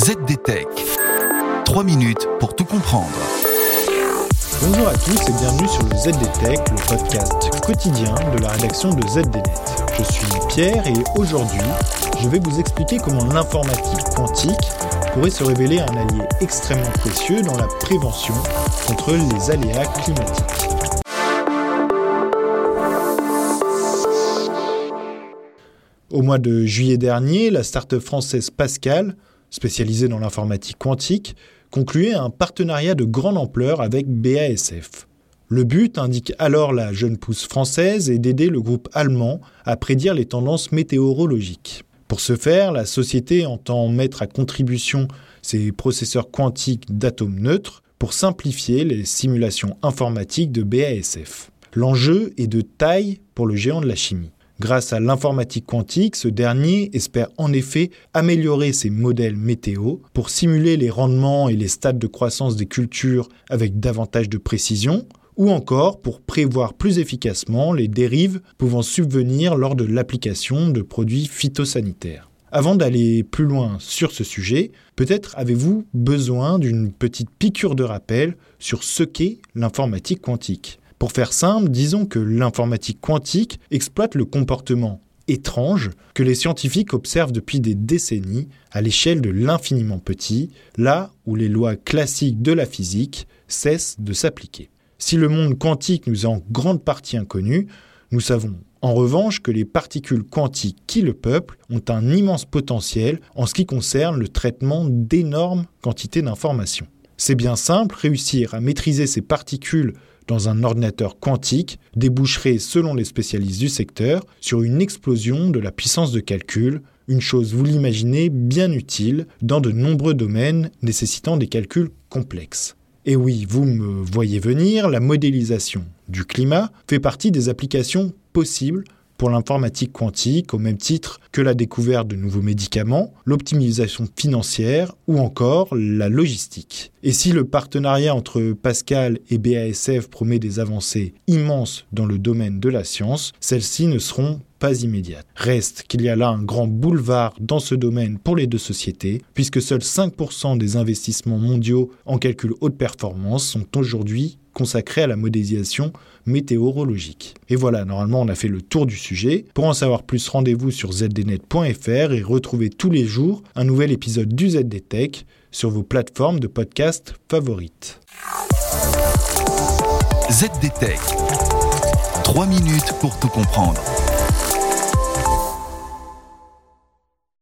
ZDTech. 3 minutes pour tout comprendre. Bonjour à tous et bienvenue sur le ZDTech, le podcast quotidien de la rédaction de ZDNet. Je suis Pierre et aujourd'hui, je vais vous expliquer comment l'informatique quantique pourrait se révéler un allié extrêmement précieux dans la prévention contre les aléas climatiques. Au mois de juillet dernier, la start-up française Pascal, spécialisée dans l'informatique quantique, concluait un partenariat de grande ampleur avec BASF. Le but, indique alors la jeune pousse française, est d'aider le groupe allemand à prédire les tendances météorologiques. Pour ce faire, la société entend mettre à contribution ses processeurs quantiques d'atomes neutres pour simplifier les simulations informatiques de BASF. L'enjeu est de taille pour le géant de la chimie. Grâce à l'informatique quantique, ce dernier espère en effet améliorer ses modèles météo pour simuler les rendements et les stades de croissance des cultures avec davantage de précision, ou encore pour prévoir plus efficacement les dérives pouvant subvenir lors de l'application de produits phytosanitaires. Avant d'aller plus loin sur ce sujet, peut-être avez-vous besoin d'une petite piqûre de rappel sur ce qu'est l'informatique quantique. Pour faire simple, disons que l'informatique quantique exploite le comportement étrange que les scientifiques observent depuis des décennies à l'échelle de l'infiniment petit, là où les lois classiques de la physique cessent de s'appliquer. Si le monde quantique nous est en grande partie inconnu, nous savons en revanche que les particules quantiques qui le peuplent ont un immense potentiel en ce qui concerne le traitement d'énormes quantités d'informations. C'est bien simple, réussir à maîtriser ces particules dans un ordinateur quantique déboucherait, selon les spécialistes du secteur, sur une explosion de la puissance de calcul, une chose, vous l'imaginez, bien utile dans de nombreux domaines nécessitant des calculs complexes. Et oui, vous me voyez venir, la modélisation du climat fait partie des applications possibles pour l'informatique quantique au même titre que la découverte de nouveaux médicaments, l'optimisation financière ou encore la logistique. Et si le partenariat entre Pascal et BASF promet des avancées immenses dans le domaine de la science, celles-ci ne seront pas immédiates. Reste qu'il y a là un grand boulevard dans ce domaine pour les deux sociétés, puisque seuls 5% des investissements mondiaux en calcul haute performance sont aujourd'hui consacré à la modélisation météorologique. Et voilà, normalement on a fait le tour du sujet. Pour en savoir plus, rendez-vous sur zdnet.fr et retrouvez tous les jours un nouvel épisode du ZDTech sur vos plateformes de podcast favorites. ZDTech. 3 minutes pour tout comprendre.